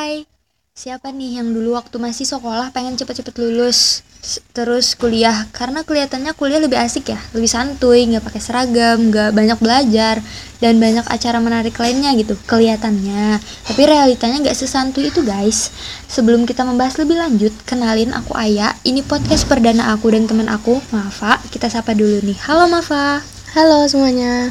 Hai, siapa nih yang dulu waktu masih sekolah pengen cepet-cepet lulus terus kuliah karena kelihatannya kuliah lebih asik ya, lebih santuy, nggak pakai seragam, nggak banyak belajar dan banyak acara menarik lainnya gitu kelihatannya. Tapi realitanya nggak sesantuy itu guys. Sebelum kita membahas lebih lanjut, kenalin aku Aya. Ini podcast perdana aku dan teman aku, Mafa. Kita sapa dulu nih. Halo Mafa. Halo semuanya.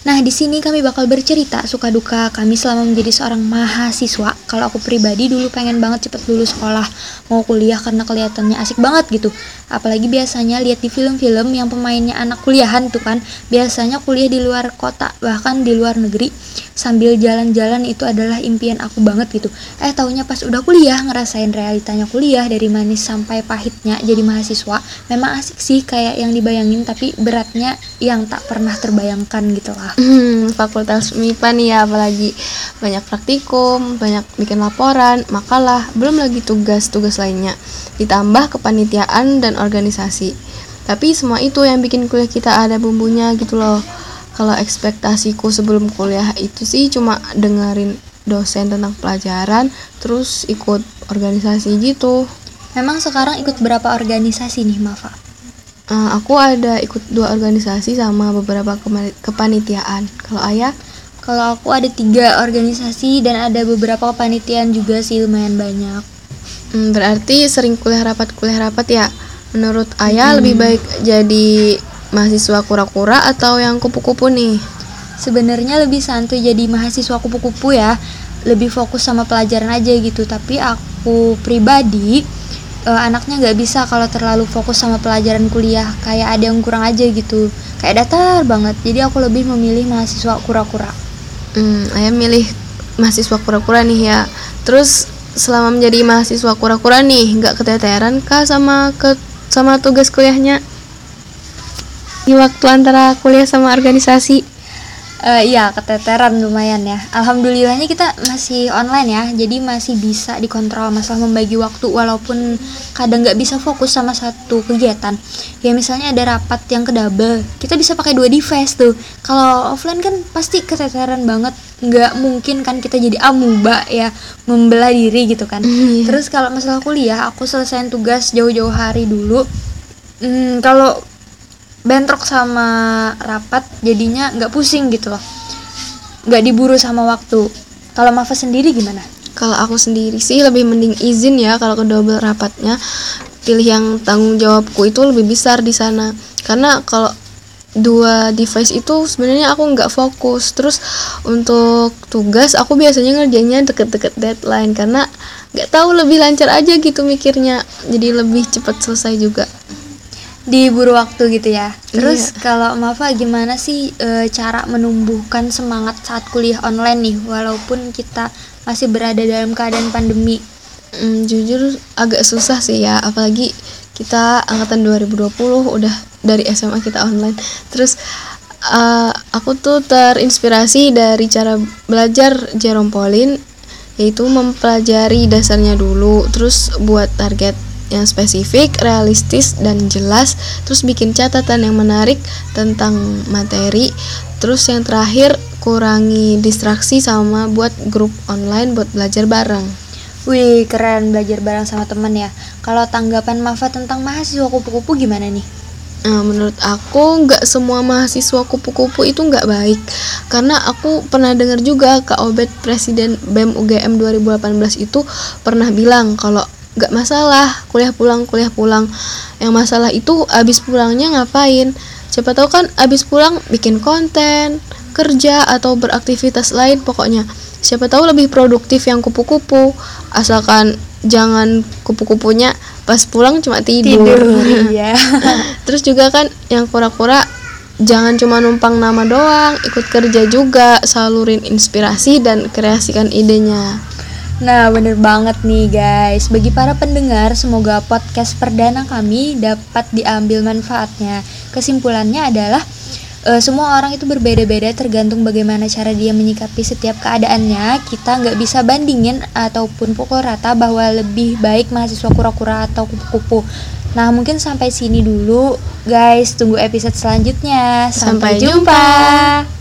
Nah, di sini kami bakal bercerita suka duka kami selama menjadi seorang mahasiswa. Kalau aku pribadi dulu pengen banget cepet lulus sekolah, mau kuliah karena kelihatannya asik banget gitu. Apalagi biasanya lihat di film-film yang pemainnya anak kuliahan tuh kan, biasanya kuliah di luar kota, bahkan di luar negeri. Sambil jalan-jalan itu adalah impian aku banget gitu. Eh, taunya pas udah kuliah ngerasain realitanya kuliah dari manis sampai pahitnya jadi mahasiswa. Memang asik sih kayak yang dibayangin tapi beratnya yang tak pernah terbayangkan gitu lah. Hmm, Fakultas MIPA nih ya apalagi banyak praktikum, banyak bikin laporan, makalah, belum lagi tugas-tugas lainnya. Ditambah kepanitiaan dan organisasi. Tapi semua itu yang bikin kuliah kita ada bumbunya gitu loh. Kalau ekspektasiku sebelum kuliah itu sih cuma dengerin dosen tentang pelajaran, terus ikut organisasi gitu. Memang sekarang ikut berapa organisasi nih, Mafa? Eh, aku ada ikut dua organisasi sama beberapa kepanitiaan. Kalau ayah? Kalau aku ada tiga organisasi dan ada beberapa kepanitiaan juga sih lumayan banyak. Hmm, berarti sering kuliah rapat kuliah rapat ya. Menurut ayah lebih baik jadi mahasiswa kura-kura atau yang kupu-kupu nih? Sebenarnya lebih santuy jadi mahasiswa kupu-kupu ya, lebih fokus sama pelajaran aja gitu. Tapi aku pribadi eh, anaknya nggak bisa kalau terlalu fokus sama pelajaran kuliah, kayak ada yang kurang aja gitu, kayak datar banget. Jadi aku lebih memilih mahasiswa kura-kura. Hmm, ayah milih mahasiswa kura-kura nih ya. Terus selama menjadi mahasiswa kura-kura nih, nggak keteteran kah sama ke sama tugas kuliahnya? Di waktu antara kuliah sama organisasi? Eh, iya keteteran lumayan ya. Alhamdulillahnya kita masih online ya, jadi masih bisa dikontrol masalah membagi waktu walaupun kadang nggak bisa fokus sama satu kegiatan. Ya misalnya ada rapat yang ke double, kita bisa pakai dua device tuh. Kalau offline kan pasti keteteran banget, nggak mungkin kan kita jadi amuba ya membelah diri gitu kan. Iya. Terus kalau masalah kuliah, aku selesaiin tugas jauh-jauh hari dulu. Hmm, kalau bentrok sama rapat jadinya nggak pusing gitu loh. Nggak diburu sama waktu. Kalau Mafa sendiri gimana? Kalau aku sendiri sih lebih mending izin ya kalau ke double rapatnya. Pilih yang tanggung jawabku itu lebih besar di sana. Karena kalau dua device itu sebenarnya aku nggak fokus. Terus untuk tugas aku biasanya ngerjainnya deket-deket deadline. Karena nggak tahu lebih lancar aja gitu mikirnya. Jadi lebih cepat selesai juga diburu waktu gitu ya. Terus kalau Mafa gimana sih e, cara menumbuhkan semangat saat kuliah online nih walaupun kita masih berada dalam keadaan pandemi? Hmm, jujur agak susah sih ya apalagi kita angkatan 2020 udah dari SMA kita online. Terus uh, aku tuh terinspirasi dari cara belajar Jerome Pauline yaitu mempelajari dasarnya dulu terus buat target yang spesifik, realistis dan jelas. Terus bikin catatan yang menarik tentang materi. Terus yang terakhir kurangi distraksi sama buat grup online buat belajar bareng. Wih keren belajar bareng sama temen ya. Kalau tanggapan Mafa tentang mahasiswa kupu-kupu gimana nih? Nah, menurut aku nggak semua mahasiswa kupu-kupu itu nggak baik. Karena aku pernah dengar juga Kak Obet Presiden BEM UGM 2018 itu pernah bilang kalau nggak masalah kuliah pulang kuliah pulang. Yang masalah itu abis pulangnya ngapain? Siapa tahu kan abis pulang bikin konten kerja atau beraktivitas lain pokoknya. Siapa tahu lebih produktif yang kupu-kupu. Asalkan jangan kupu-kupunya pas pulang cuma tidur, iya. Terus juga kan yang kura-kura jangan cuma numpang nama doang, ikut kerja juga, salurin inspirasi dan kreasikan idenya. Nah, bener banget nih guys. Bagi para pendengar, semoga podcast perdana kami dapat diambil manfaatnya. Kesimpulannya adalah eh, semua orang itu berbeda-beda tergantung bagaimana cara dia menyikapi setiap keadaannya. Kita nggak bisa bandingin ataupun pukul rata bahwa lebih baik mahasiswa kura-kura atau kupu-kupu. Nah, mungkin sampai sini dulu, guys. Tunggu episode selanjutnya. Sampai jumpa.